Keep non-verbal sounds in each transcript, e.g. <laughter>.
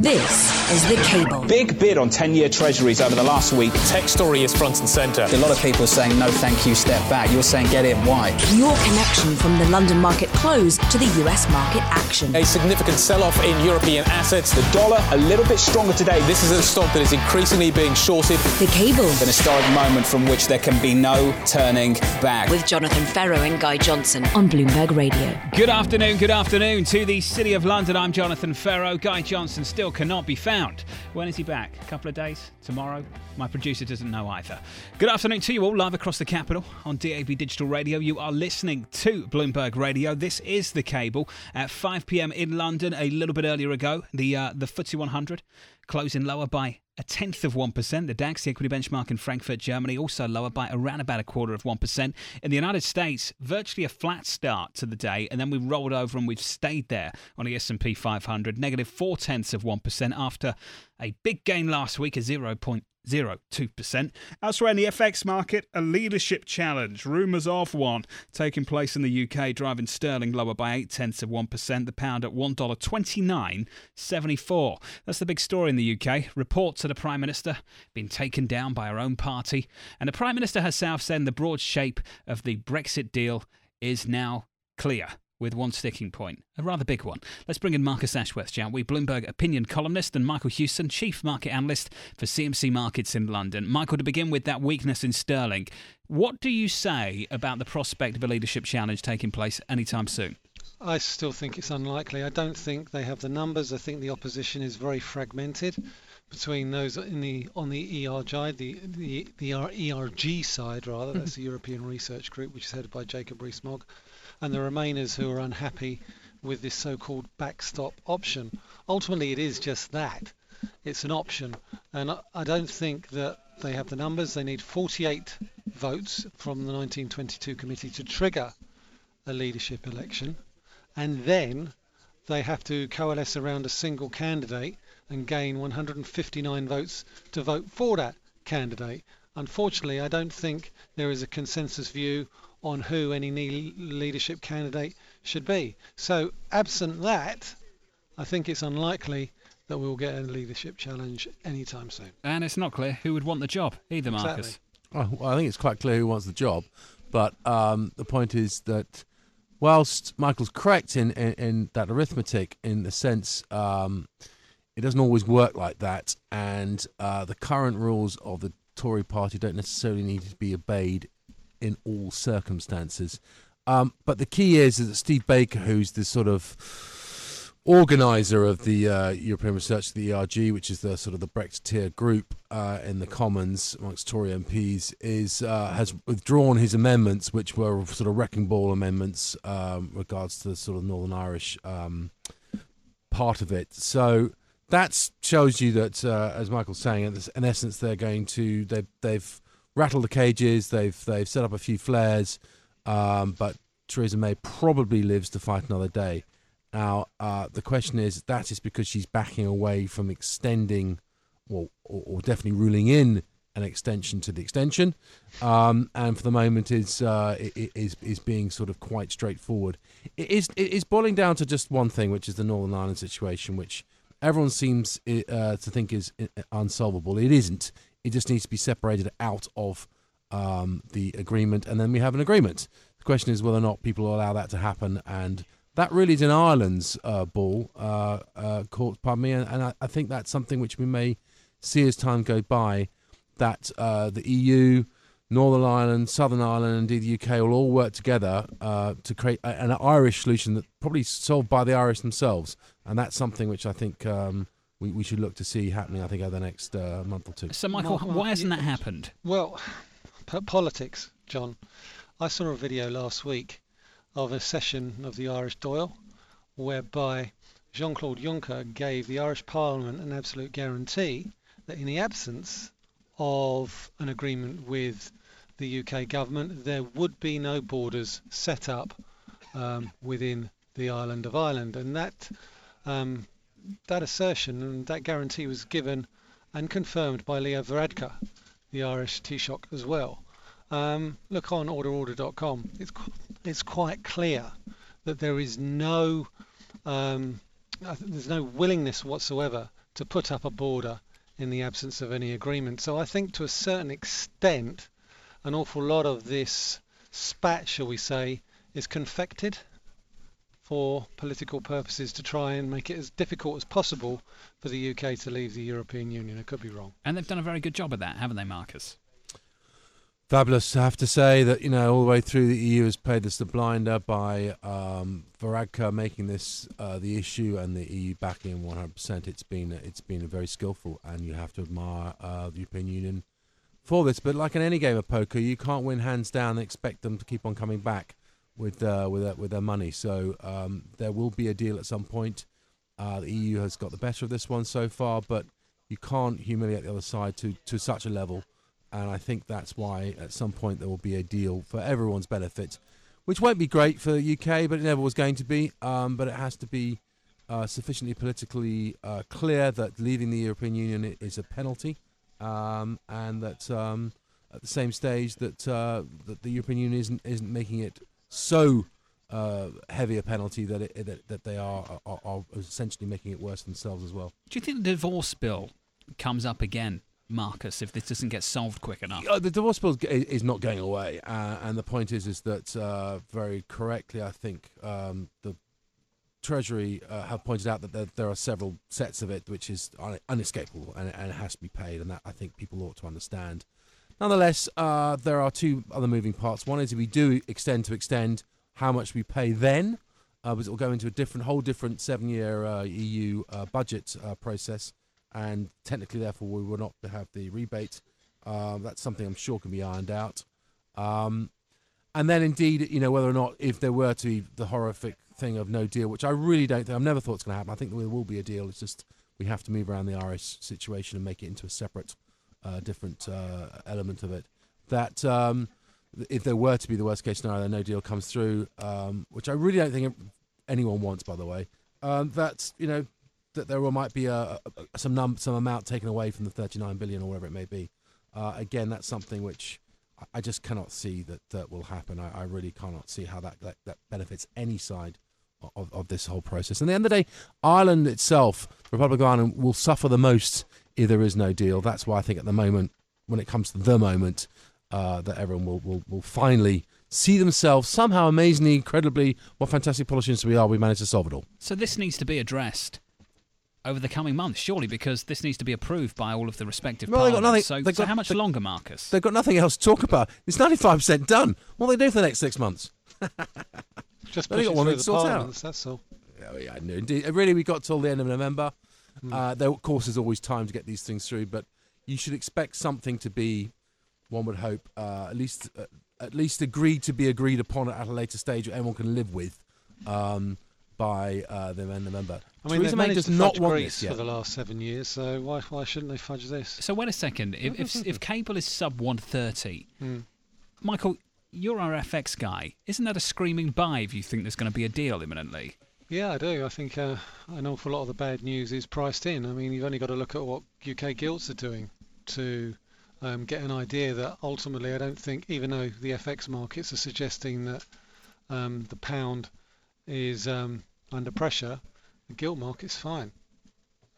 This is The Cable. Big bid on 10 year treasuries over the last week. Tech story is front and centre. A lot of people saying no, thank you, step back. You're saying get in. Why? Your connection from the London market close to the US market action. A significant sell off in European assets. The dollar a little bit stronger today. This is a stock that is increasingly being shorted. The Cable. An historic moment from which there can be no turning back. With Jonathan Ferro and Guy Johnson on Bloomberg Radio. Good afternoon, good afternoon to the City of London. I'm Jonathan Ferro. Guy Johnson still cannot be found. When is he back? A couple of days? Tomorrow? My producer doesn't know either. Good afternoon to you all, live across the capital on DAB Digital Radio. You are listening to Bloomberg Radio. This is the cable at 5 p.m. in London. A little bit earlier ago, the uh, the FTSE 100 closing lower by a tenth of 1%. The DAX, the equity benchmark in Frankfurt, Germany, also lower by around about a quarter of 1%. In the United States, virtually a flat start to the day, and then we rolled over and we've stayed there on the S&P 500, negative four tenths of 1% after a big gain last week, a 0.02%. Elsewhere in the FX market, a leadership challenge, rumours of one, taking place in the UK, driving sterling lower by 8 tenths of 1%, the pound at $1.29.74. That's the big story in the UK. Reports of the Prime Minister being taken down by her own party, and the Prime Minister herself saying the broad shape of the Brexit deal is now clear with one sticking point, a rather big one. Let's bring in Marcus Ashworth, shall we? Bloomberg opinion columnist and Michael Hewson, chief market analyst for CMC Markets in London. Michael, to begin with that weakness in sterling, what do you say about the prospect of a leadership challenge taking place anytime soon? I still think it's unlikely. I don't think they have the numbers. I think the opposition is very fragmented between those in the on the ERG, the the, the ERG side rather. Hmm. That's the European Research Group, which is headed by Jacob Rees-Mogg and the Remainers who are unhappy with this so-called backstop option. Ultimately, it is just that. It's an option, and I don't think that they have the numbers. They need 48 votes from the 1922 committee to trigger a leadership election, and then they have to coalesce around a single candidate and gain 159 votes to vote for that candidate. Unfortunately, I don't think there is a consensus view on who any new leadership candidate should be. So, absent that, I think it's unlikely that we'll get a leadership challenge anytime soon. And it's not clear who would want the job either, Marcus. Exactly. Well, I think it's quite clear who wants the job, but um, the point is that whilst Michael's correct in, in, in that arithmetic, in the sense um, it doesn't always work like that, and uh, the current rules of the Tory party don't necessarily need to be obeyed in all circumstances. Um, but the key is, is that Steve Baker, who's the sort of organizer of the uh, European Research, the ERG, which is the sort of the Brexiteer group uh, in the Commons amongst Tory MPs, is uh, has withdrawn his amendments, which were sort of wrecking ball amendments um, regards to the sort of Northern Irish um, part of it. So that shows you that, uh, as Michael's saying, in essence, they're going to they've they've rattled the cages. They've they've set up a few flares, um, but Theresa May probably lives to fight another day. Now uh, the question is that is because she's backing away from extending, or, or, or definitely ruling in an extension to the extension, um, and for the moment is uh, is is being sort of quite straightforward. It is it is boiling down to just one thing, which is the Northern Ireland situation, which everyone seems uh, to think is uh, unsolvable. It isn't. It just needs to be separated out of um, the agreement, and then we have an agreement. The question is whether or not people will allow that to happen, and that really is in Ireland's uh, ball, uh, uh, court, pardon me, and, and I, I, think that's something which we may see as time go by. That uh, the EU, Northern Ireland, Southern Ireland, indeed the UK will all work together uh, to create an Irish solution that probably solved by the Irish themselves, and that's something which I think. Um, we, we should look to see happening, I think, over the next uh, month or two. So, Michael, Mark, Mark, why hasn't that happened? Well, politics, John. I saw a video last week of a session of the Irish Dáil whereby Jean Claude Juncker gave the Irish Parliament an absolute guarantee that in the absence of an agreement with the UK government, there would be no borders set up um, within the island of Ireland. And that um, that assertion and that guarantee was given and confirmed by Leo Varadkar, the Irish Taoiseach as well. Um, look on orderorder.com. It's it's quite clear that there is no um, there's no willingness whatsoever to put up a border in the absence of any agreement. So I think to a certain extent, an awful lot of this spat, shall we say, is confected for political purposes to try and make it as difficult as possible for the UK to leave the European Union. I could be wrong. And they've done a very good job of that, haven't they, Marcus? Fabulous. I have to say that, you know, all the way through the EU has played us the blinder by um, Varadkar making this uh, the issue and the EU backing 100%. It's been it's been very skillful, and you have to admire uh, the European Union for this. But like in any game of poker, you can't win hands down and expect them to keep on coming back with uh, with their, with their money. So um, there will be a deal at some point. Uh, the EU has got the better of this one so far, but you can't humiliate the other side to to such a level and I think that's why at some point there will be a deal for everyone's benefit, which won't be great for the UK, but it never was going to be. Um, but it has to be uh, sufficiently politically uh, clear that leaving the European Union is a penalty, um, and that um, at the same stage that uh, that the European Union isn't isn't making it so. Uh, heavy a penalty that it, that, that they are, are are essentially making it worse themselves as well. Do you think the divorce bill comes up again Marcus, if this doesn't get solved quick enough? Uh, the divorce bill is not going away, uh, and the point is, is that uh, very correctly, I think um, the Treasury uh, have pointed out that there, there, are several sets of it, which is un- unescapable, and, and, it has to be paid, and that I think people ought to understand. Nonetheless, uh, there are two other moving parts. One is if we do extend to extend, how much we pay then, uh, because it will go into a different, whole different seven-year EU budget process and technically, therefore, we will not have the rebate. Um, that's something I'm sure can be ironed out. Um, and then, indeed, you know, whether or not if there were to be the horrific thing of no deal, which I really don't think, I've never thought it's going to happen. I think there will be a deal. It's just we have to move around the Irish situation and make it into a separate, uh, different element of it. That um, if there were to be the worst case scenario, no deal comes through, um, which I really don't think anyone wants, by the way. Um, that you know that there might be a, a, some num- some amount taken away from the 39 billion or whatever it may be. Uh, again, that's something which I just cannot see that, that will happen. I, I really cannot see how that, that, that benefits any side of, of this whole process. And at the end of the day, Ireland itself, the Republic of Ireland, will suffer the most there is no deal. That's why I think at the moment, when it comes to the moment, uh, that everyone will, will, will finally see themselves somehow amazingly, incredibly, what fantastic politicians we are, we managed to solve it all. So this needs to be addressed over the coming months, surely, because this needs to be approved by all of the respective well, parliaments. Nothing, so, so got, how much they, longer, Marcus? They've got nothing else to talk about. It's 95% done. What will they do for the next six months? Just push got one to sort out. That's all. Yeah, yeah, no, indeed. Really, we got till the end of November. Mm. Uh, there, of course, there's always time to get these things through, but you should expect something to be, one would hope, uh, at least uh, at least agreed to be agreed upon at a later stage, that anyone can live with. Um, by uh, the end of November. I mean, Theresa May does not want Greece this for the last seven years, so why why shouldn't they fudge this? So wait a second. If if, if cable is sub 130, mm. Michael, you're our FX guy. Isn't that a screaming buy if you think there's going to be a deal imminently? Yeah, I do. I think uh, an awful lot of the bad news is priced in. I mean, you've only got to look at what UK gilts are doing to um, get an idea that ultimately, I don't think, even though the FX markets are suggesting that um, the pound is um, under pressure, the gilt market's fine.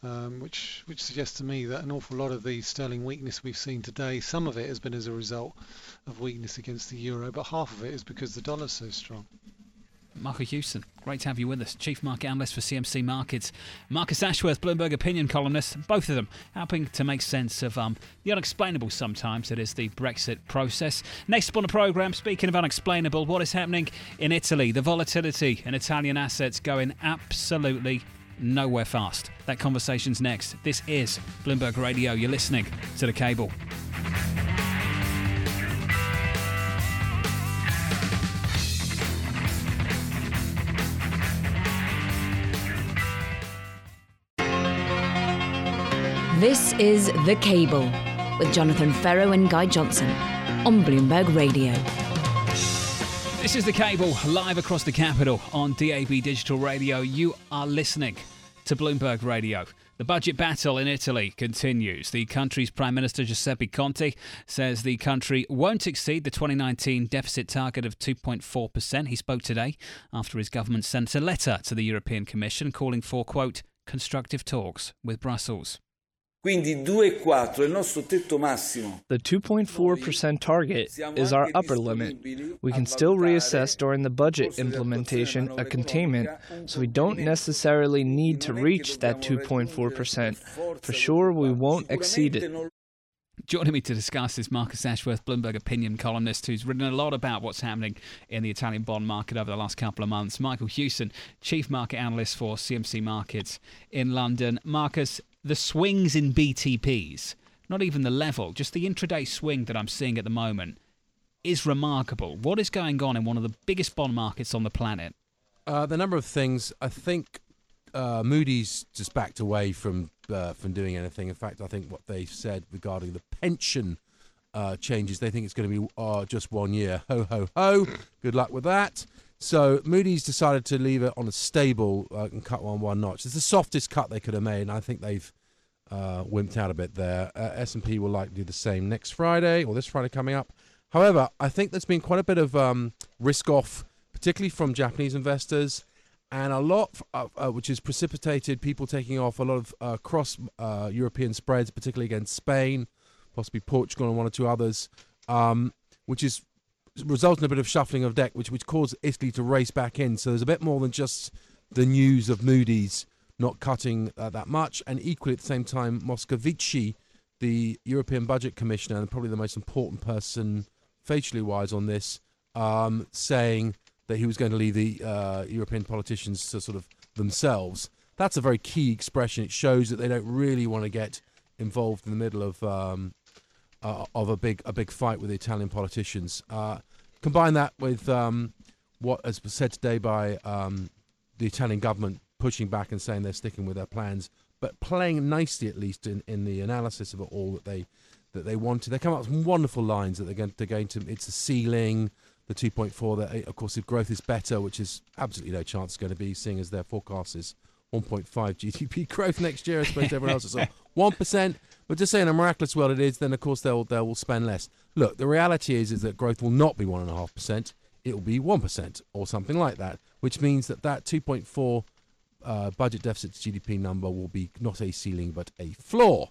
Um, which which suggests to me that an awful lot of the sterling weakness we've seen today, some of it has been as a result of weakness against the euro, but half of it is because the dollar's so strong. Michael Hewson, great to have you with us. Chief Market Analyst for CMC Markets. Marcus Ashworth, Bloomberg Opinion columnist. Both of them helping to make sense of um, the unexplainable sometimes, that is the Brexit process. Next up on the programme, speaking of unexplainable, what is happening in Italy? The volatility in Italian assets going absolutely nowhere fast. That conversation's next. This is Bloomberg Radio. You're listening to The Cable. This is The Cable with Jonathan Ferro and Guy Johnson on Bloomberg Radio. This is The Cable, live across the capital on DAB Digital Radio. You are listening to Bloomberg Radio. The budget battle in Italy continues. The country's Prime Minister Giuseppe Conte says the country won't exceed the 2019 deficit target of 2.4%. He spoke today after his government sent a letter to the European Commission calling for, quote, constructive talks with Brussels. Quindi 2,4 è il nostro tetto massimo. The 2.4% target is our upper limit. We can still reassess during the budget implementation a containment, so we don't necessarily need to reach that 2.4%. For sure, we won't exceed it. Joining me to discuss is Marcus Ashworth, Bloomberg opinion columnist, who's written a lot about what's happening in the Italian bond market over the last couple of months. Michael Hewson, chief market analyst for CMC Markets in London. Marcus, the swings in BTPs, not even the level, just the intraday swing that I'm seeing at the moment, is remarkable. What is going on in one of the biggest bond markets on the planet? Uh, the number of things. I think uh, Moody's just backed away from uh, from doing anything. In fact, I think what they said regarding the pension uh, changes, they think it's going to be uh, just one year. Ho ho ho! Good luck with that. So Moody's decided to leave it on a stable uh, and cut one one notch. It's the softest cut they could have made, and I think they've uh, wimped out a bit there. Uh, S&P will likely do the same next Friday or this Friday coming up. However, I think there's been quite a bit of um, risk off, particularly from Japanese investors, and a lot of, uh, which has precipitated people taking off a lot of uh, cross uh, European spreads, particularly against Spain, possibly Portugal and one or two others, um, which is resulting in a bit of shuffling of deck, which which caused Italy to race back in. So there's a bit more than just the news of Moody's not cutting uh, that much, and equally at the same time, Moscovici, the European Budget Commissioner, and probably the most important person facially wise on this, um, saying that he was going to leave the uh, European politicians to sort of themselves. That's a very key expression. It shows that they don't really want to get involved in the middle of um, uh, of a big a big fight with the Italian politicians. Uh, combine that with um, what has been said today by um, the Italian government pushing back and saying they're sticking with their plans, but playing nicely at least in, in the analysis of it all that they that they wanted. They come up with some wonderful lines that they're going to. It's a ceiling, the 2.4. That of course, if growth is better, which is absolutely no chance going to be, seeing as their forecast is 1.5 GDP <laughs> growth next year. I suppose everyone else is on <laughs> one percent. But just saying a miraculous world it is, then of course they'll they will spend less. Look, the reality is is that growth will not be one and a half percent. It will be one percent or something like that, which means that that 2.4 uh, budget deficit to GDP number will be not a ceiling but a floor,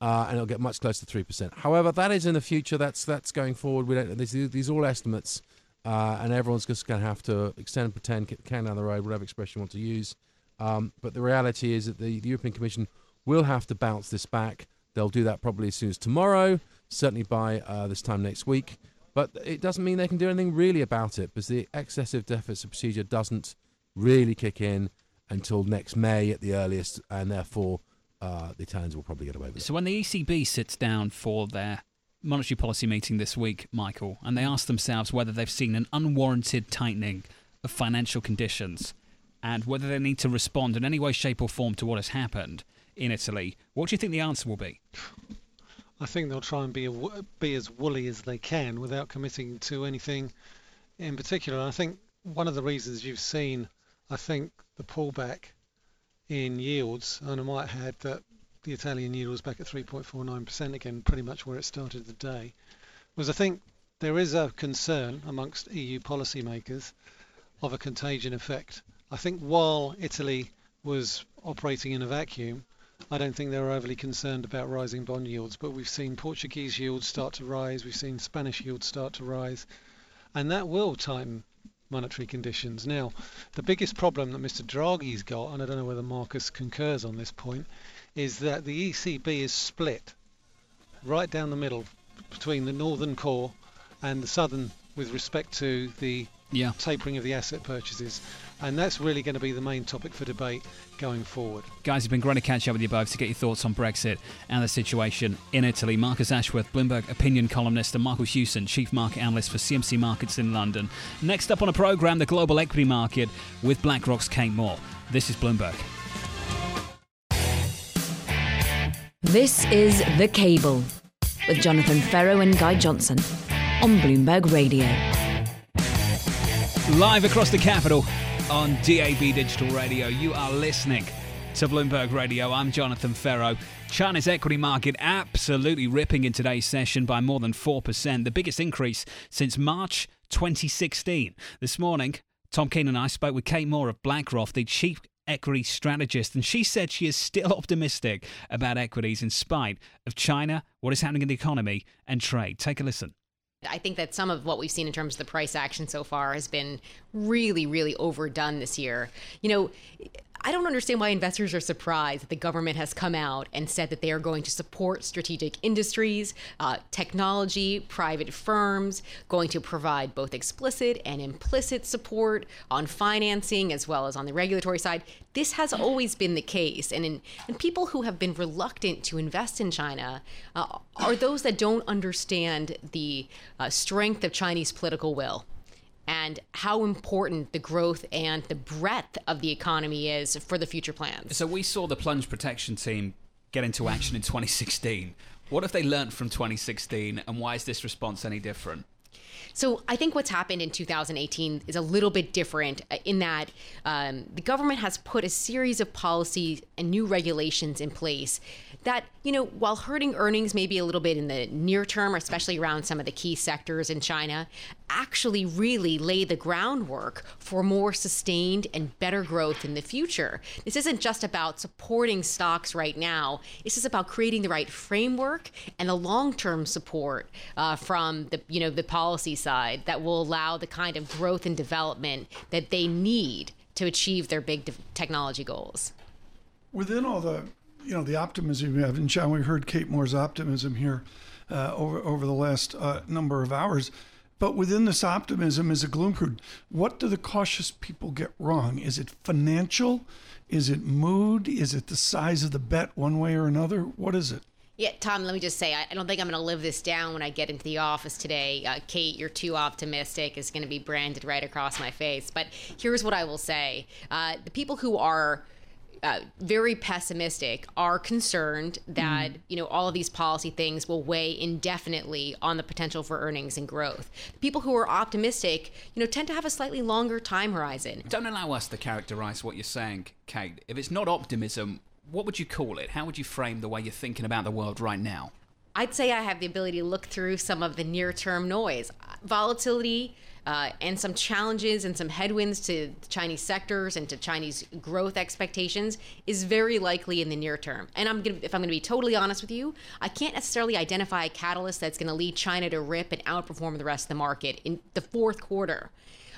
uh, and it'll get much closer to three percent. However, that is in the future. That's that's going forward. We don't. These, these are all estimates, uh, and everyone's just going to have to extend, pretend, can down the road, whatever expression you want to use. Um, but the reality is that the, the European Commission will have to bounce this back. They'll do that probably as soon as tomorrow, certainly by uh, this time next week. But it doesn't mean they can do anything really about it because the excessive deficit procedure doesn't really kick in until next May at the earliest, and therefore uh, the Italians will probably get away with it. So when the ECB sits down for their monetary policy meeting this week, Michael, and they ask themselves whether they've seen an unwarranted tightening of financial conditions and whether they need to respond in any way, shape, or form to what has happened in Italy, what do you think the answer will be? I think they'll try and be a, be as woolly as they can without committing to anything in particular. I think one of the reasons you've seen, I think, the pullback in yields, and I might add that the Italian yield was back at 3.49% again, pretty much where it started the day, was I think there is a concern amongst EU policymakers of a contagion effect. I think while Italy was operating in a vacuum, I don't think they were overly concerned about rising bond yields, but we've seen Portuguese yields start to rise, we've seen Spanish yields start to rise, and that will tighten monetary conditions. Now, the biggest problem that Mr. Draghi's got, and I don't know whether Marcus concurs on this point, is that the ECB is split right down the middle between the northern core and the southern with respect to the yeah. tapering of the asset purchases. And that's really going to be the main topic for debate going forward. Guys, it's been great to catch up with you both to get your thoughts on Brexit and the situation in Italy. Marcus Ashworth, Bloomberg opinion columnist, and Michael Hewson, chief market analyst for CMC Markets in London. Next up on a programme, the global equity market with BlackRock's Kate Moore. This is Bloomberg. This is The Cable with Jonathan Ferro and Guy Johnson on Bloomberg Radio. Live across the capital on DAB Digital Radio. You are listening to Bloomberg Radio. I'm Jonathan Ferro. China's equity market absolutely ripping in today's session by more than 4%, the biggest increase since March 2016. This morning, Tom Keene and I spoke with Kate Moore of BlackRock, the chief equity strategist, and she said she is still <laughs> optimistic about equities in spite of China, what is happening in the economy, and trade. Take a listen. I think that some of what we've seen in terms of the price action so far has been really, really overdone this year. You know, I don't understand why investors are surprised that the government has come out and said that they are going to support strategic industries, uh, technology, private firms, going to provide both explicit and implicit support on financing as well as on the regulatory side. This has always been the case. And, in, and people who have been reluctant to invest in China uh, are those that don't understand the uh, strength of Chinese political will and how important the growth and the breadth of the economy is for the future plans. So we saw the plunge protection team get into action in 2016. What have they learned from 2016 and why is this response any different? So I think what's happened in 2018 is a little bit different uh, in that um, the government has put a series of policies and new regulations in place that, you know, while hurting earnings maybe a little bit in the near term, especially around some of the key sectors in China, actually really lay the groundwork for more sustained and better growth in the future. This isn't just about supporting stocks right now. This is about creating the right framework and the long-term support uh, from the you know the policy side that will allow the kind of growth and development that they need to achieve their big technology goals. Within all the you know the optimism you have, and John, we heard Kate Moore's optimism here uh, over over the last uh, number of hours. But within this optimism is a gloom crude. What do the cautious people get wrong? Is it financial? Is it mood? Is it the size of the bet one way or another? What is it? Yeah, Tom, let me just say, I don't think I'm going to live this down when I get into the office today. Uh, Kate, you're too optimistic is going to be branded right across my face. But here's what I will say uh, the people who are uh, very pessimistic are concerned that mm. you know all of these policy things will weigh indefinitely on the potential for earnings and growth. People who are optimistic, you know, tend to have a slightly longer time horizon. Don't allow us to characterize what you're saying, Kate. If it's not optimism, what would you call it? How would you frame the way you're thinking about the world right now? I'd say I have the ability to look through some of the near-term noise, volatility uh, and some challenges and some headwinds to Chinese sectors and to Chinese growth expectations is very likely in the near term. And I'm gonna, if I'm going to be totally honest with you, I can't necessarily identify a catalyst that's going to lead China to rip and outperform the rest of the market in the fourth quarter.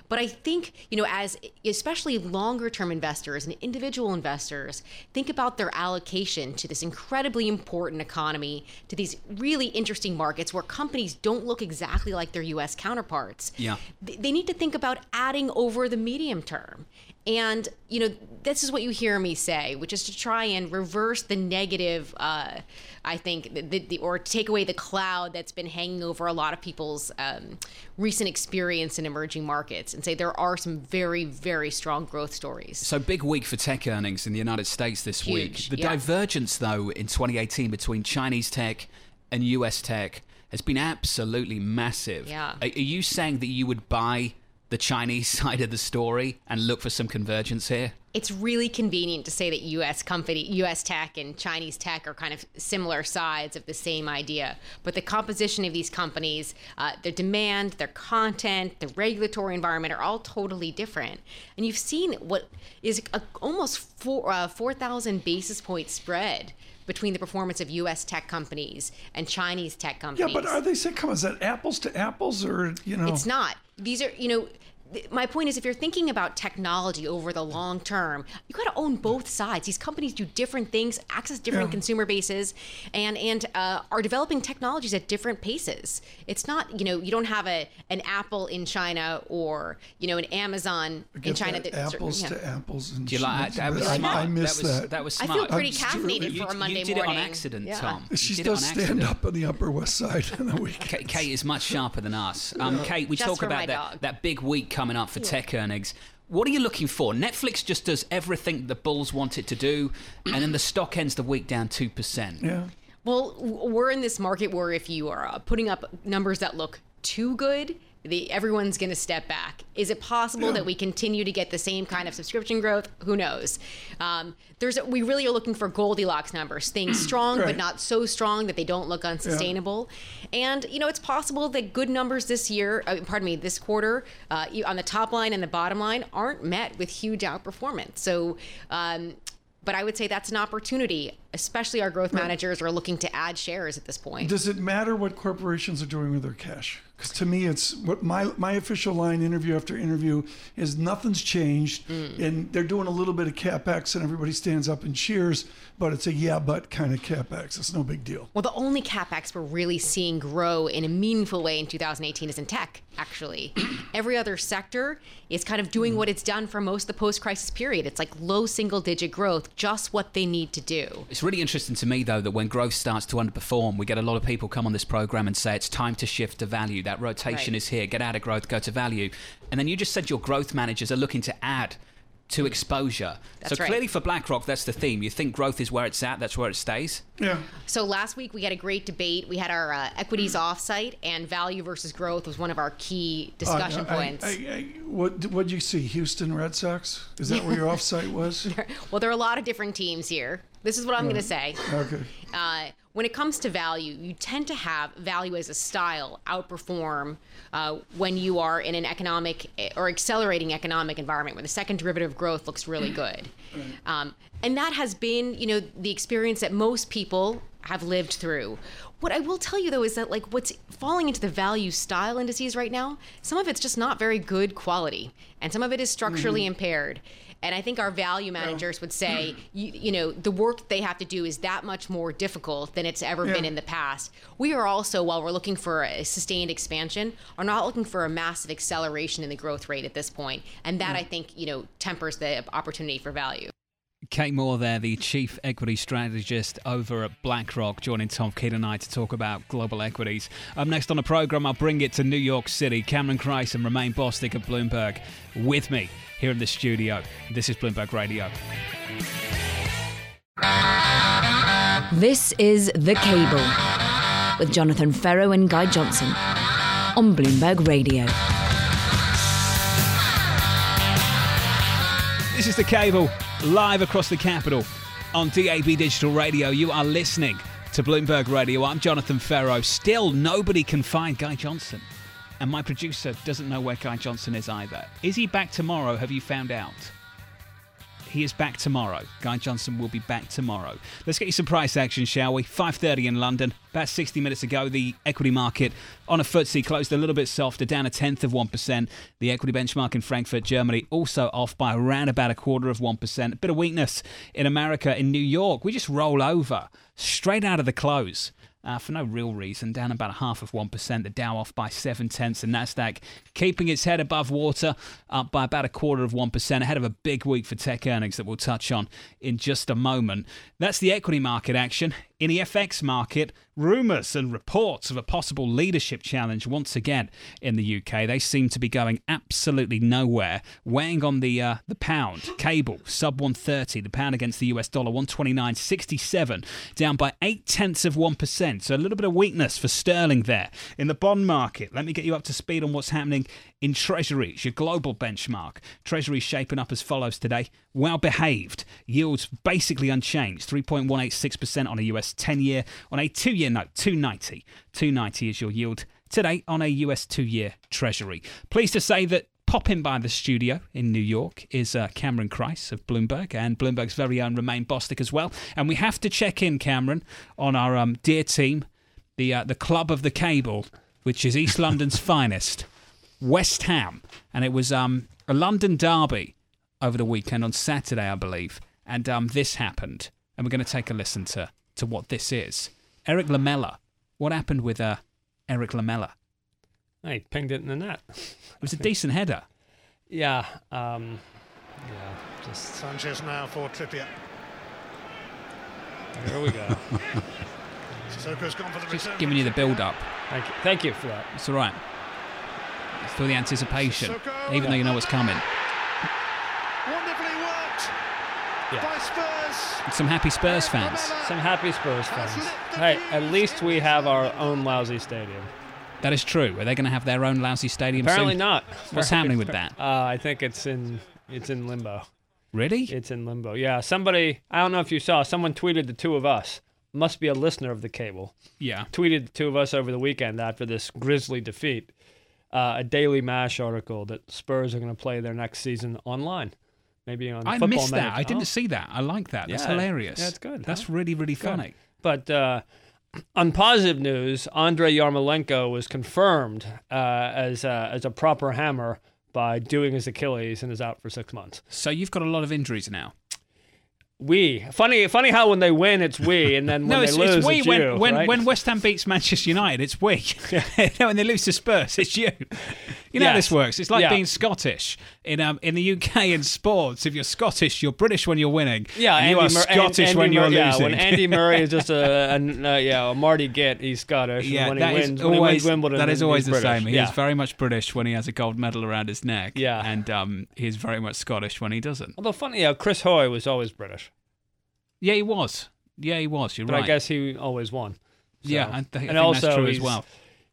But I think, you know, as especially longer term investors and individual investors think about their allocation to this incredibly important economy, to these really interesting markets where companies don't look exactly like their US counterparts. Yeah. They need to think about adding over the medium term. And, you know, this is what you hear me say, which is to try and reverse the negative, uh, I think, the, the, or take away the cloud that's been hanging over a lot of people's um, recent experience in emerging markets and say there are some very, very strong growth stories. So, big week for tech earnings in the United States this Huge, week. The yeah. divergence, though, in 2018 between Chinese tech and US tech has been absolutely massive. Yeah. Are, are you saying that you would buy the Chinese <laughs> side of the story and look for some convergence here? It's really convenient to say that U.S. company, U.S. tech, and Chinese tech are kind of similar sides of the same idea. But the composition of these companies, uh, their demand, their content, the regulatory environment are all totally different. And you've seen what is a, almost four uh, four thousand basis point spread between the performance of U.S. tech companies and Chinese tech companies. Yeah, but are they saying, come on, is that apples to apples or, you know? It's not. These are, you know, my point is if you're thinking about technology over the long term you got to own both sides these companies do different things access different yeah. consumer bases and and uh, are developing technologies at different paces it's not you know you don't have a an apple in china or you know an amazon in china that, that apples yeah. to apples and do you like that, was I, smart. I miss that was, that. that was smart i feel pretty caffeinated you, for a monday you did morning it on accident yeah. tom she you does stand accident. up on the upper west side in the week kate, kate is much sharper than us um, kate we Just talk about my that, dog. that big week coming up for tech earnings what are you looking for? Netflix just does everything the Bulls want it to do, and then the stock ends the week down 2%. Yeah. Well, we're in this market where if you are uh, putting up numbers that look too good, the everyone's going to step back. Is it possible Yeah. that we continue to get the same kind of subscription growth? Who knows? Um, there's we really are looking for Goldilocks numbers, things <clears throat> strong but not so strong that they don't look unsustainable. And you know, it's possible that good numbers this year, uh, pardon me, this quarter, uh, on the top line and the bottom line, aren't met with huge outperformance. So. Um, but I would say that's an opportunity, especially our growth managers are looking to add shares at this point. Does it matter what corporations are doing with their cash? Because to me, it's what my my official line, interview after interview, is nothing's changed, mm. and they're doing a little bit of capex, and everybody stands up and cheers. But it's a yeah, but kind of capex. It's no big deal. Well, the only capex we're really seeing grow in a meaningful way in 2018 is in tech, actually. <clears throat> Every other sector is kind of doing mm. what it's done for most of the post crisis period. It's like low single digit growth, just what they need to do. It's really interesting to me, though, that when growth starts to underperform, we get a lot of people come on this program and say it's time to shift to value. That rotation Right. is here. Get out of growth, go to value. And then you just said your growth managers are looking to add to exposure. That's so right. clearly for BlackRock, that's the theme. You think growth is where it's at, that's where it stays? Yeah. So last week we had a great debate. We had our uh, equities offsite, and value versus growth was one of our key discussion Uh, I- points. I, I, what what'd you see? Houston Red Sox? Is that where your <laughs> offsite was? well, there are a lot of different teams here. This is what I'm going to say. Okay. Uh, when it comes to value, you tend to have value as a style outperform uh, when you are in an economic eh, or accelerating economic environment where the second derivative of growth looks really <clears throat> good. Um, and that has been, you know, the experience that most people have lived through. What I will tell you though is that like what's falling into the value style indices right now, some of it's just not very good quality, and some of it is structurally Mhm. impaired. And I think our value managers would say, <clears throat> you, you know, the work they have to do is that much more difficult than it's ever been in the past. We are also, while we're looking for a sustained expansion, are not looking for a massive acceleration in the growth rate at this point. And that, Mm. I think, you know, tempers the opportunity for value. Kate Moore there, the chief equity strategist over at BlackRock, joining Tom Keene and I to talk about global equities. Up next on the program, I'll bring it to New York City. Cameron Crise and Romaine Bostick at Bloomberg with me here in the studio. This is Bloomberg Radio. This is The Cable with Jonathan Ferro and Guy Johnson on Bloomberg Radio. This is the cable live across the capital on DAB Digital Radio. You are listening to Bloomberg Radio. I'm Jonathan Ferro. Still, nobody can find Guy Johnson. And my producer doesn't know where Guy Johnson is either. Is he back tomorrow? Have you found out? He is back tomorrow. Guy Johnson will be back tomorrow. Let's get you some price action, shall we? 5:30 in London. About 60 minutes ago, the equity market on a FTSE closed a little bit softer, down a tenth of one percent. The equity benchmark in Frankfurt, Germany, also off by around about a quarter of one percent. A bit of weakness in America, in New York. We just roll over straight out of the close. Uh, for no real reason, down about a half of 1%. The Dow off by 7 tenths. The Nasdaq keeping its head above water, up by about a quarter of 1%, ahead of a big week for tech earnings that we'll touch on in just a moment. That's the equity market action. In the FX market, rumours and reports of a possible leadership challenge once again in the UK. They seem to be going absolutely nowhere. Weighing on the uh, the pound, cable sub 130, the pound against the US dollar 129.67, down by eight tenths of one percent. So a little bit of weakness for sterling there in the bond market. Let me get you up to speed on what's happening in treasuries, your global benchmark. Treasuries shaping up as follows today. Well behaved. Yields basically unchanged. 3.186% on a US 10 year. On a two year note, 290. 290 is your yield today on a US two year treasury. Pleased to say that Popping by the studio in New York is uh, Cameron Crise of Bloomberg and Bloomberg's very own Romaine Bostick as well. And we have to check in, Cameron, on our um, dear team, the uh, the club of the cable, which is East London's <laughs> finest. West Ham, and it was um, a London derby over the weekend on Saturday, I believe, and um, this happened, and we're going to take a listen to to what this is. Erik Lamela, what happened with uh, Erik Lamela? He pinged it in the net. It was a decent header. Yeah, um, yeah, just Sanchez now for Trippier. here we go. <laughs> Sissoko's gone for the Just return. giving you the build up. Thank you, thank you for that. It's all right. Feel the anticipation, even though you know what's coming. Wonderfully worked by Spurs. Some happy Spurs fans. Some happy Spurs fans. Hey, at least we have our own lousy stadium. That is true. Are they going to have their own lousy stadium? Apparently soon? not. What's happening with that? <laughs> Uh, I think it's in it's in limbo. Really? It's in limbo. Yeah. Somebody I don't know if you saw. Someone tweeted the two of us. Must be a listener of the cable. Yeah. Tweeted the two of us over the weekend after this grisly defeat. Uh, a Daily Mash article that Spurs are going to play their next season online. Maybe on I football missed that. Manager. I didn't Oh. see that. I like that. That's Yeah. hilarious. Yeah, it's good, That's huh? really, really Good. funny. But uh, on positive news, Andrei Yarmolenko was confirmed uh, as uh, as a proper hammer by doing his Achilles and is out for six months. So you've got a lot of injuries now. We funny funny how when they win it's we and then <laughs> when no, they it's, lose it's we it's when you, when, right? when West Ham beats Manchester United, it's we. <laughs> when they lose to Spurs, it's you. You know how this works. It's like Yeah. being Scottish in um in the UK in sports. If you're Scottish, you're British when you're winning. yeah, and you are Mur- Scottish Andy when you're yeah, losing. when Andy Murray is just a, <laughs> a, a yeah a Marty Git, he's Scottish. Yeah, when that he is wins, when he always wins Wimbledon, that is always the British. same. He yeah. is very much British when he has a gold medal around his neck. Yeah. and um, he's very much Scottish when he doesn't. Although funny, yeah, Chris Hoy was always British, Yeah, he was. Yeah, he was. You're but right. I guess he always won. Yeah, I th- I and think also that's true as he's, well.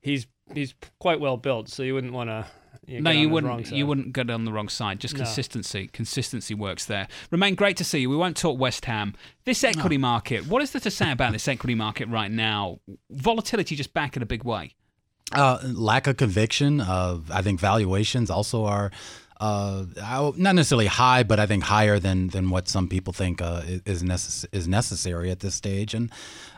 He's he's quite well built, so you wouldn't want to. no, you wouldn't. You wouldn't get on the wrong side. Just No. consistency. Consistency works there. Romaine great to see you. We won't talk West Ham. This equity market. What is there to say about this equity market right now? Volatility just back in a big way. Uh, lack of conviction. Of I think valuations also are uh, not necessarily high, but I think higher than than what some people think uh, is necess- is necessary at this stage. And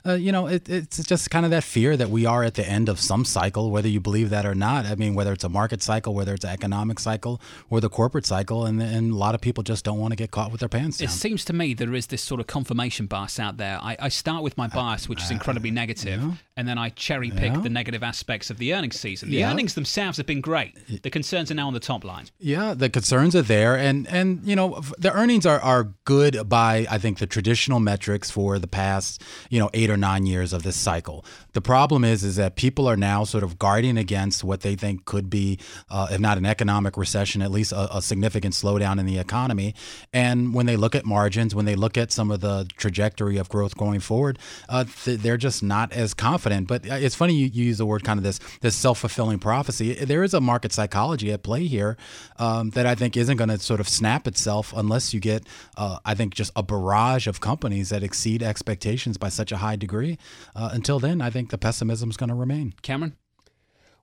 uh, you know, it, it's just kind of that fear that we are at the end of some cycle, whether you believe that or not. I mean, whether it's a market cycle, whether it's an economic cycle, or the corporate cycle, and and a lot of people just don't want to get caught with their pants down. It seems to me there is this sort of confirmation bias out there. I, I start with my bias, which is incredibly negative, and then I cherry pick Yeah. the negative aspects of the earnings season. The Yeah. earnings themselves have been great. The concerns are now on the top line. Yeah, the concerns are there, and and you know the earnings are are good by I think the traditional metrics for the past you know eight or nine years of this cycle. The problem is is that people are now sort of guarding against what they think could be, uh, if not an economic recession, at least a, a significant slowdown in the economy. And when they look at margins, when they look at some of the trajectory of growth going forward, uh, th- they're just not as confident. But uh, it's funny you, you use the word kind of this this self fulfilling prophecy. There is a market psychology at play here um, that I think isn't going to sort of snap itself unless you get, uh, I think, just a barrage of companies that exceed expectations by such a high degree. Uh, until then, I think the pessimism is going to remain. Cameron?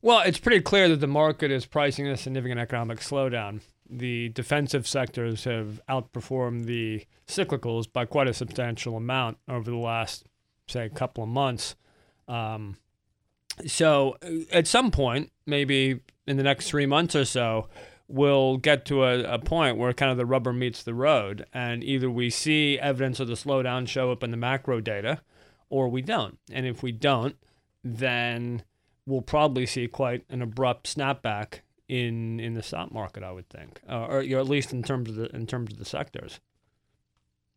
Well, it's pretty clear that the market is pricing a significant economic slowdown. The defensive sectors have outperformed the cyclicals by quite a substantial amount over the last, say, couple of months. Um, so, uh, at some point, maybe in the next three months or so, we'll get to a, a point where kind of the rubber meets the road, and either we see evidence of the slowdown show up in the macro data, or we don't. And if we don't, then we'll probably see quite an abrupt snapback in in the stock market. I would think, uh, or at least in terms of the in terms of the sectors.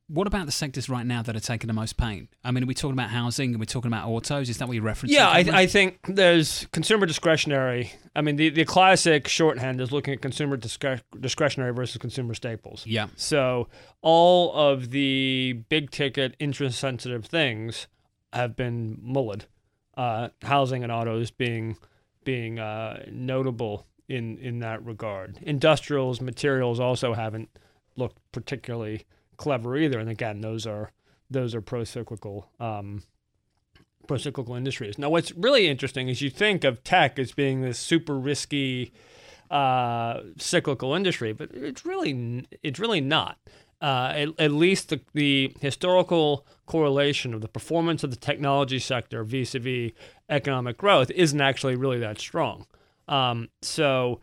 What about the sectors right now that are taking the most pain? I mean, are we talking about housing? Are we're talking about autos? Is that what you're referencing? Yeah, I? I think there's consumer discretionary. I mean, the, the classic shorthand is looking at consumer discre- discretionary versus consumer staples. Yeah. So all of the big ticket, interest sensitive things have been mullered. Uh, housing and autos being being uh, notable in in that regard. Industrials, materials also haven't looked particularly clever either. And again, those are those are pro cyclical. Um, pro-cyclical industries. Now, what's really interesting is you think of tech as being this super risky uh, cyclical industry, but it's really it's really not. Uh, at, at least the, the historical correlation of the performance of the technology sector vis-a-vis economic growth isn't actually really that strong. Um, so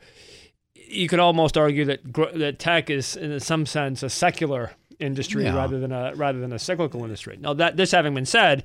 you could almost argue that gr- that tech is, in some sense, a secular industry Yeah. rather than a rather than a cyclical industry. Now, that this having been said,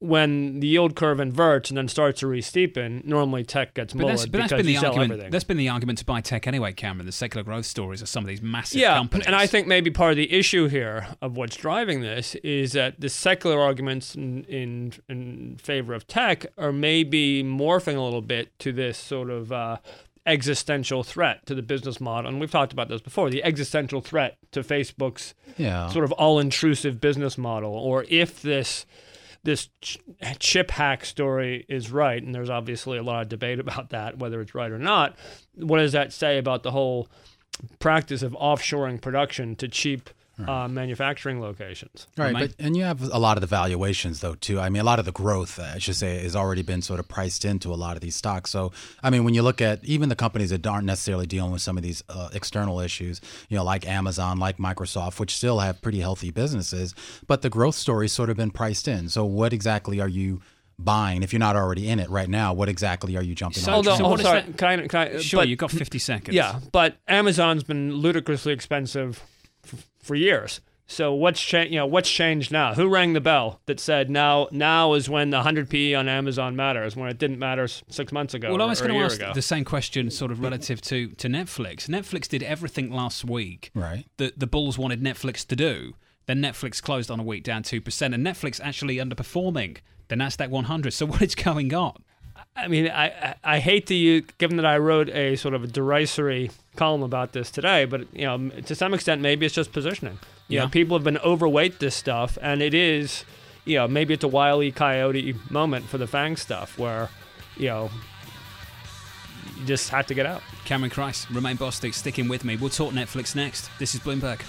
when the yield curve inverts and then starts to re-steepen, normally tech gets But that's, but that's because been the argument. everything. That's been the argument to buy tech anyway, Cameron. The secular growth stories of some of these massive yeah, companies. and I think maybe part of the issue here of what's driving this is that the secular arguments in, in in favor of tech are maybe morphing a little bit to this sort of uh, existential threat to the business model. And we've talked about this before: the existential threat to Facebook's Yeah. sort of all-intrusive business model, or if this this ch- chip hack story is right, and there's obviously a lot of debate <laughs> about that, whether it's right or not, what does that say about the whole practice of offshoring production to cheap uh, manufacturing locations. Right, but and you have a lot of the valuations though too. I mean, a lot of the growth, I should say, has already been sort of priced into a lot of these stocks. So, I mean, when you look at even the companies that aren't necessarily dealing with some of these uh, external issues, you know, like Amazon, like Microsoft, which still have pretty healthy businesses, but the growth story's sort of been priced in. So, what exactly are you? buying if you're not already in it right now what exactly are you jumping so, on so oh, sorry, can I, can I, sure but, you've got 50 seconds yeah but amazon's been ludicrously expensive f- for years so what's changed? You know, what's changed now? Who rang the bell that said now? Now is when the 100 p on Amazon matters when it didn't matter six months ago. Well, or, I was going to to ask ago. the same question, sort of relative to to Netflix. Netflix did everything last week right. that the Bulls wanted Netflix to do. Then Netflix closed on a week down two percent, and Netflix actually underperforming the Nasdaq 100. So <laughs> what is going on? I mean, I, I, I hate to use, given that I wrote a sort of a derisory column about this today, but you know, to some extent, maybe it's just positioning. You Yeah. know, people have been overweight this stuff, and it is, you know, maybe it's a wily coyote moment for the Fang stuff where, you know, you just have to get out. Cameron Crise, Romaine Bostick, sticking with me. We'll talk Netflix next. This is Bloomberg.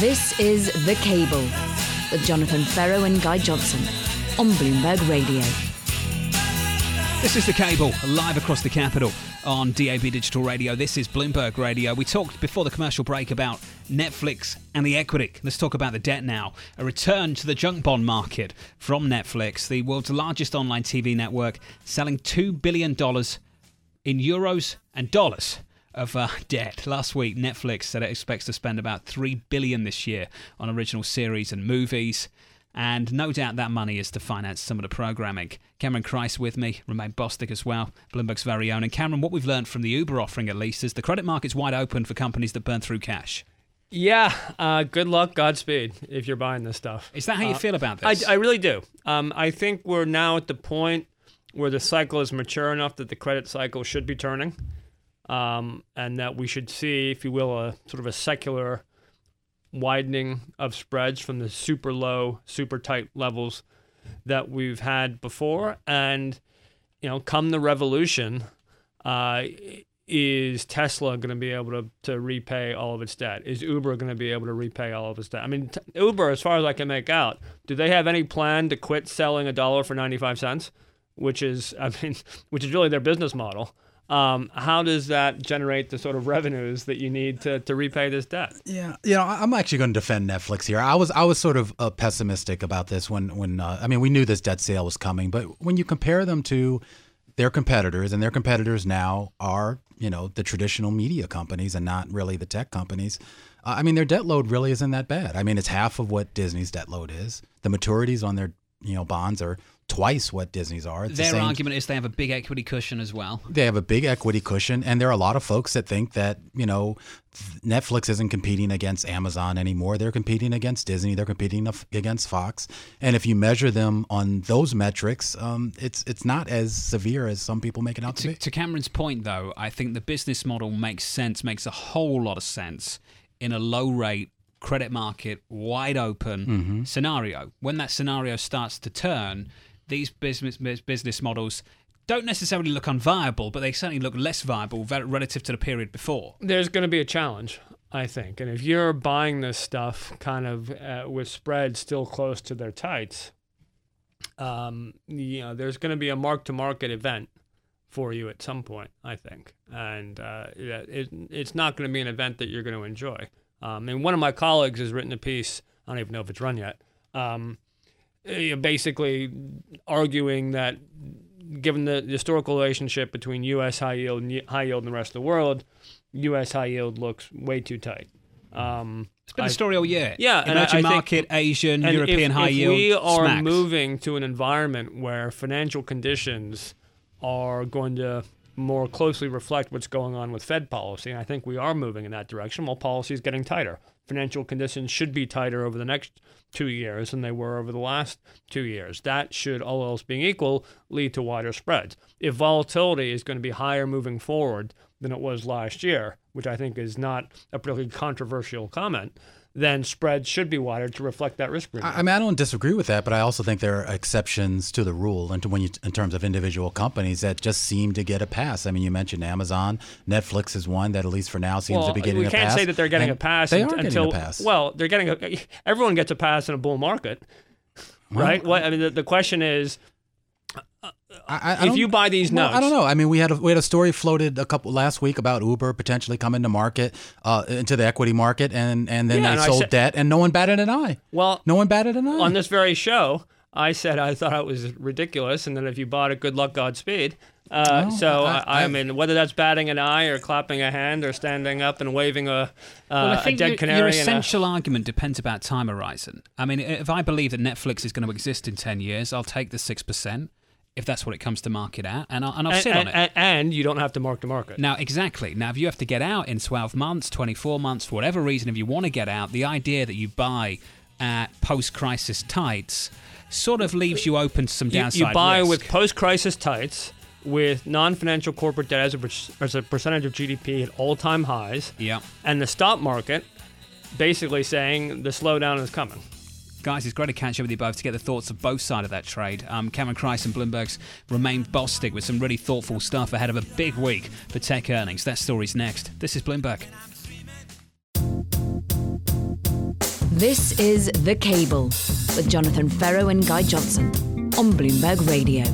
This is The Cable with Jonathan Ferro and Guy Johnson on Bloomberg Radio. This is The Cable, live across the capital on DAB Digital Radio. This is Bloomberg Radio. We talked before the commercial break about Netflix and the equity. Let's talk about the debt now. A return to the junk bond market from Netflix, the world's largest online TV network, selling $2 billion in euros and dollars of uh, <laughs> debt. Last week, Netflix said it expects to spend about 3 billion this year on original series and movies, and no doubt that money is to finance some of the programming. Cameron Crise with me, Romaine Bostick as well, Bloomberg's very own. And Cameron, what we've learned from the Uber offering at least is the credit market's wide open for companies that burn through cash. Yeah, uh, good luck, Godspeed, if you're buying this stuff. Is that how you Uh, feel about this? I, I really do. Um, I think we're now at the point where the cycle is mature enough that the credit cycle should be turning, um, and that we should see, if you will, a sort of a secular widening of spreads from the super low, super tight levels that we've had before. And you know, come the revolution, uh, is Tesla going to be able to, to repay all of its debt? Is Uber going to be able to repay all of its debt? I mean, t- Uber, as far as I can make out, do they have any plan to quit selling a dollar for 95 cents? Which is, I mean, <laughs> which is really their business model. Um, how does that generate the sort of revenues that you need to, to repay this debt? Yeah, you know, I'm actually going to defend Netflix here. I was I was sort of uh, pessimistic about this when when uh, I mean we knew this debt sale was coming, but when you compare them to their competitors, and their competitors now are you know the traditional media companies and not really the tech companies. Uh, I mean their debt load really isn't that bad. I mean it's half of what Disney's debt load is. The maturities on their you know bonds are twice what Disney's are. It's the Their same- argument is they have a big equity cushion as well. they have a big equity cushion, and there are a lot of folks that think that you know Netflix isn't competing against Amazon anymore. They're competing against Disney. They're competing against Fox. And if you measure them on those metrics, um, it's it's not as severe as some people make it out to, To, be. to Cameron's point, though, I think the business model makes sense, makes a whole lot of sense in a low rate credit market, wide open Mm-hmm. scenario. When that scenario starts to turn, these business business models don't necessarily look unviable, but they certainly look less viable relative to the period before. there's going to be a challenge, I think. And if you're buying this stuff kind of uh, with spreads still close to their tights, um, you know, there's going to be a mark to market event for you at some point, I think. And uh, it, it's not going to be an event that you're going to enjoy. Um, and one of my colleagues has written a piece, I don't even know if it's run yet, um, basically arguing that given the historical relationship between U.S. high yield and high yield and the rest of the world, U.S. high yield looks way too tight. Um, It's been I- a story all year. Yeah, and I- emerging I think- market, Asian, and European if, high if yield. we are smacks. moving to an environment where financial conditions are going to more closely reflect what's going on with Fed policy, and I think we are moving in that direction. While policy is getting tighter. Financial conditions should be tighter over the next two years than they were over the last two years. That should, all else being equal, lead to wider spreads. If volatility is going to be higher moving forward than it was last year, which I think is not a particularly controversial comment, then spreads should be wider to reflect that risk premium. I mean, I don't disagree with that, but I also think there are exceptions to the rule, and to when you, in terms of individual companies that just seem to get a pass. I mean, you mentioned Amazon, Netflix is one that at least for now seems well, to be getting a pass. We can't say that they're getting a pass. They until, are getting a pass. Well, they're getting a. Everyone gets a pass in a bull market, well, right? What I mean, the, the question is. I, I if you buy these well, notes, I don't know. I mean, we had a, we had a story floated a couple last week about Uber potentially coming to market uh, into the equity market, and and then Yeah, they and sold said- debt, and no one batted an eye. Well, no one batted an eye on this very show, I said I thought it was ridiculous, and that if you bought it, good luck, Godspeed. Uh, No, so I- I, I, I- mean, whether that's batting an eye or clapping a hand or standing up and waving a, uh, well, I a think dead your, canary. your in a- essential argument depends about time horizon. I mean, if I believe that Netflix is going to exist in 10 years, I'll take the 6%. If that's what it comes to market at, and I'll, and I'll and, sit and, on it. and- and you don't have to mark to market. Now, exactly. Now, if you have to get out in 12 months, 24 months, for whatever reason, if you want to get out, the idea that you buy at post crisis tights sort of leaves you open to some You, downside. you buy risk. with post-crisis tights with non-financial corporate debt as a, per- as a percentage of GDP at all-time highs. Yeah. And the stock market basically saying the slowdown is coming. Guys, it's great to catch up with you both to get the thoughts of both sides of that trade. Um, Cameron Crise and Bloomberg's Romaine Bostick with some really thoughtful stuff ahead of a big week for tech earnings. That story's next. This is Bloomberg. This is The Cable with Jonathan Ferro and Guy Johnson on Bloomberg Radio.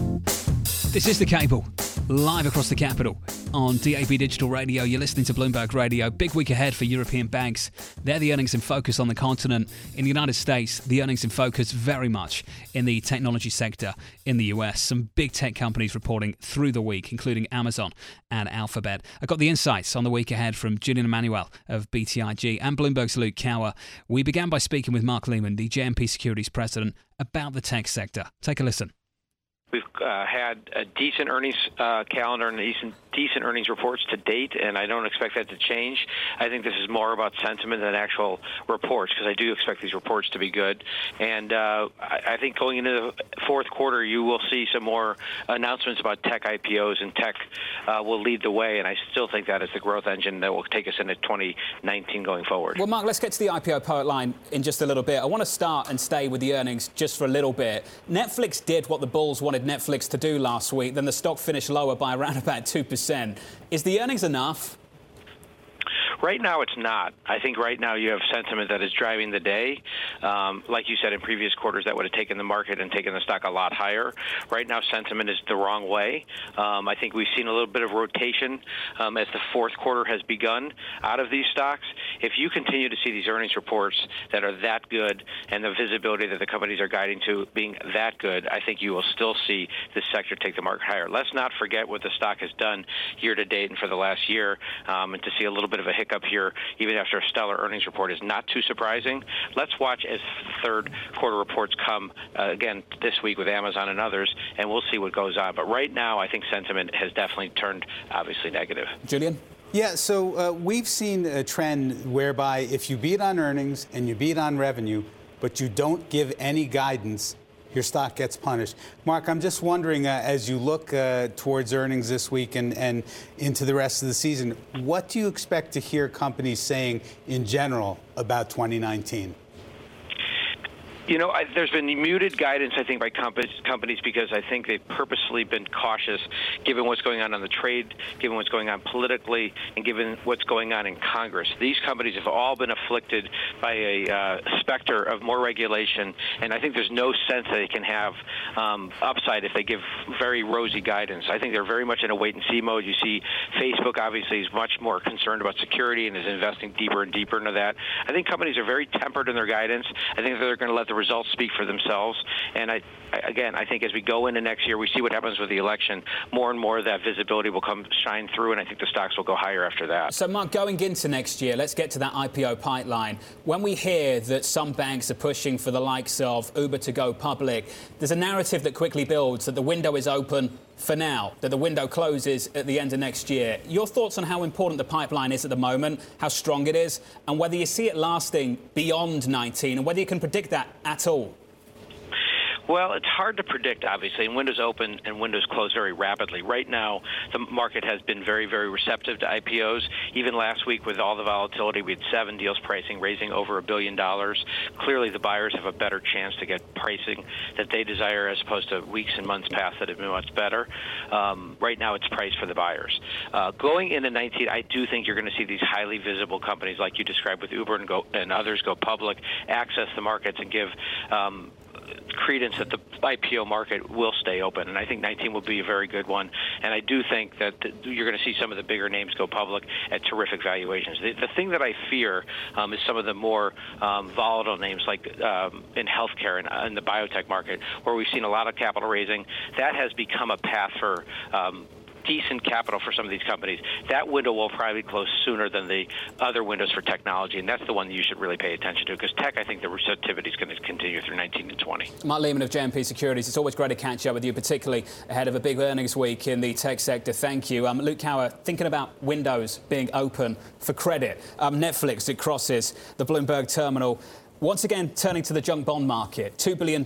This is The Cable, live across the capital on DAB Digital Radio. You're listening to Bloomberg Radio. Big week ahead for European banks. They're the earnings in focus on the continent. In the United States, the earnings in focus very much in the technology sector in the US. Some big tech companies reporting through the week, including Amazon and Alphabet. I got the insights on the week ahead from Julian Emanuel of BTIG and Bloomberg's Luke Kawa. We began by speaking with Mark Lehmann, the JMP Securities president, about the tech sector. Take a listen. We've uh, had a decent earnings uh, calendar and decent decent earnings reports to date, and I don't expect that to change. I think this is more about sentiment than actual reports because I do expect these reports to be good. And uh, I, I think going into the fourth quarter, you will see some more announcements about tech IPOs, and tech uh, will lead the way. And I still think that is the growth engine that will take us into 2019 going forward. Well, Mark, let's get to the IPO pipeline in just a little bit. I want to start and stay with the earnings just for a little bit. Netflix did what the Bulls wanted Netflix to do last week. Then the stock finished lower by around <laughs> about 2%. Is the earnings enough? Right now, it's not. I think right now you have sentiment that is driving the day. Um, like you said in previous quarters, that would have taken the market and taken the stock a lot higher. Right now, sentiment is the wrong way. Um, I think we've seen a little bit of rotation um, as the fourth quarter has begun out of these stocks. If you continue to see these earnings reports that are that good and the visibility that the companies are guiding to being that good, I think you will still see this sector take the market higher. Let's not forget what the stock has done year to date and for the last year, um, and to see a little bit of a hiccup here, even after a stellar earnings report, is not too surprising. Let's watch as third quarter reports come uh, again this week with Amazon and others, and we'll see what goes on. But right now, I think sentiment has definitely turned obviously negative. Julian? Yeah, so uh, we've seen a trend whereby if you beat on earnings and you beat on revenue, but you don't give any guidance, your stock gets punished. Mark, I'm just wondering, uh, as you look uh, towards earnings this week and, and into the rest of the season, what do you expect to hear companies saying in general about 2019? You know, I, there's been muted guidance, I think, by companies, companies because I think they've purposely been cautious, given what's going on on the trade, given what's going on politically, and given what's going on in Congress. These companies have all been afflicted by a uh, specter of more regulation, and I think there's no sense that they can have um, upside if they give very rosy guidance. I think they're very much in a wait-and-see mode. You see, Facebook obviously is much more concerned about security and is investing deeper and deeper into that. I think companies are very tempered in their guidance. I think they're going to let the results speak for themselves. And I, again, I think as we go into next year, we see what happens with the election. More and more of that visibility will come shine through, and I think the stocks will go higher after that. So, Mark, going into next year, let's get to that IPO pipeline. When we hear that some banks are pushing for the likes of Uber to go public, there's a narrative that quickly builds that the window is open for now, that the window closes at the end of next year. Your thoughts on how important the pipeline is at the moment, how strong it is, and whether you see it lasting beyond 19, and whether you can predict that at all? Well, it's hard to predict, obviously, and windows open and windows close very rapidly. Right now, the market has been very, very receptive to IPOs. Even last week, with all the volatility, we had seven deals pricing, raising over a billion dollars. Clearly, the buyers have a better chance to get pricing that they desire as opposed to weeks and months past that have been much better. Um, right now, it's priced for the buyers. Uh, going into 19, I do think you're going to see these highly visible companies like you described with Uber and, go, and others go public, access the markets, and give um, credence that the IPO market will stay open, and I think 19 will be a very good one. And I do think that you're going to see some of the bigger names go public at terrific valuations. The, the thing that I fear um, is some of the more um, volatile names, like um, in healthcare and in the biotech market, where we've seen a lot of capital raising. That has become a path for um, decent capital for some of these companies, that window will probably close sooner than the other windows for technology, and that's the one you should really pay attention to because tech, I think the receptivity is going to continue through 19 and 20. Mark Lehmann of JMP Securities, it's always great to catch up with you, particularly ahead of a big earnings week in the tech sector. Thank you. Um, Luke Kawa, thinking about windows being open for credit. Um, Netflix, it crosses the Bloomberg terminal. Once again, turning to the junk bond market, $2 billion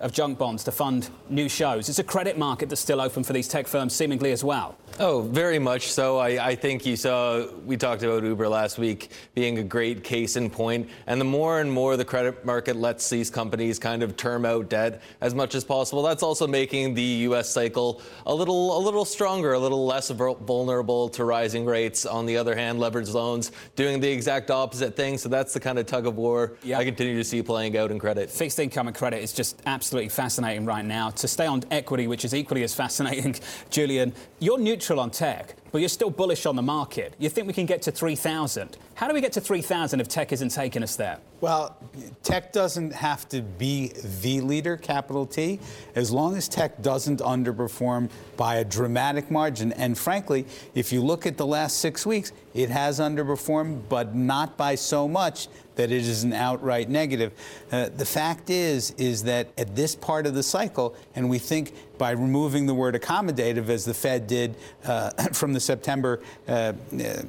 of junk bonds to fund new shows. It's a credit market that's still open for these tech firms, seemingly as well. Oh, very much so. I, I, think you saw, we talked about Uber last week being a great case in point. And the more and more the credit market lets these companies kind of term out debt as much as possible, that's also making the U.S. cycle a little, a little stronger, a little less vulnerable to rising rates. On the other hand, leveraged loans doing the exact opposite thing. So that's the kind of tug of war yeah. I continue to see playing out in credit. Fixed income and credit is just absolutely fascinating right now. To stay on equity, which is equally as fascinating, <laughs> Julian, you're neutral on tech, but you're still bullish on the market. You think we can get to 3,000. How do we get to 3,000 if tech isn't taking us there? Well, tech doesn't have to be the leader, capital T, as long as tech doesn't underperform by a dramatic margin. And frankly, if you look at the last six weeks, it has underperformed, but not by so much that it is an outright negative. Uh, the fact is, is that at this part of the cycle, and we think by removing the word accommodative, as the Fed did uh, <clears throat> from the September uh,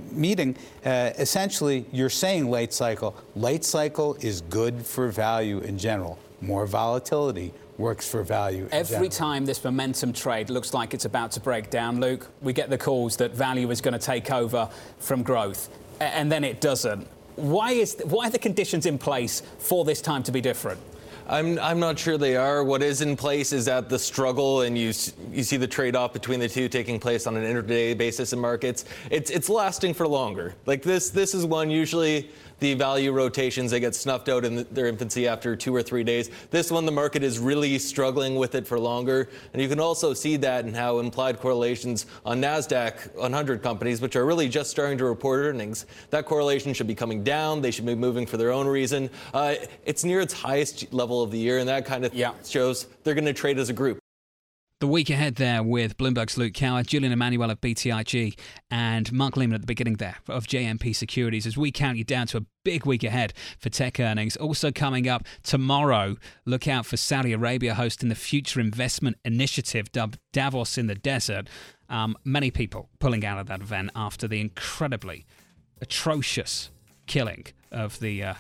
meeting, uh, essentially you're saying late cycle. Late cycle is good for value in general. More volatility, works for value. Every time this momentum trade looks like it's about to break down, Luke, we get the calls that value is going to take over from growth, and then it doesn't. Why, is, why are the conditions in place for this time to be different? I'm, I'm not sure they are. What is in place is that the struggle, and you you see the trade-off between the two taking place on an intraday basis in markets. It's it's lasting for longer. Like this this is one usually the value rotations they get snuffed out in their infancy after two or three days. This one, the market is really struggling with it for longer. And you can also see that in how implied correlations on NASDAQ 100 companies, which are really just starting to report earnings, that correlation should be coming down. They should be moving for their own reason. Uh, it's near its highest level of the year, and that kind of yeah. shows they're going to trade as a group. The week ahead there with Bloomberg's Luke Kawa, Julian Emanuel of BTIG, and Mark Lehmann at the beginning there of JMP Securities as we count you down to a big week ahead for tech earnings. Also coming up tomorrow, look out for Saudi Arabia hosting the Future Investment Initiative dubbed Davos in the Desert. Um, many people pulling out of that event after the incredibly atrocious killing of the uh,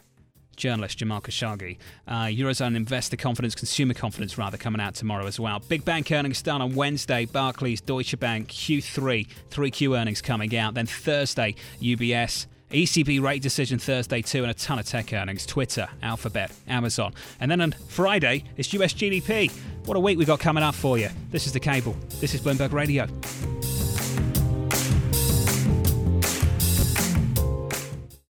journalist Jamal Khashoggi. Uh, Eurozone investor confidence, consumer confidence rather, coming out tomorrow as well. Big bank earnings start on Wednesday. Barclays, Deutsche Bank, Q3, 3Q earnings coming out. Then Thursday, UBS. ECB rate decision Thursday too, and a ton of tech earnings. Twitter, Alphabet, Amazon. And then on Friday, it's US GDP. What a week we got coming up for you. This is The Cable. This is Bloomberg Radio.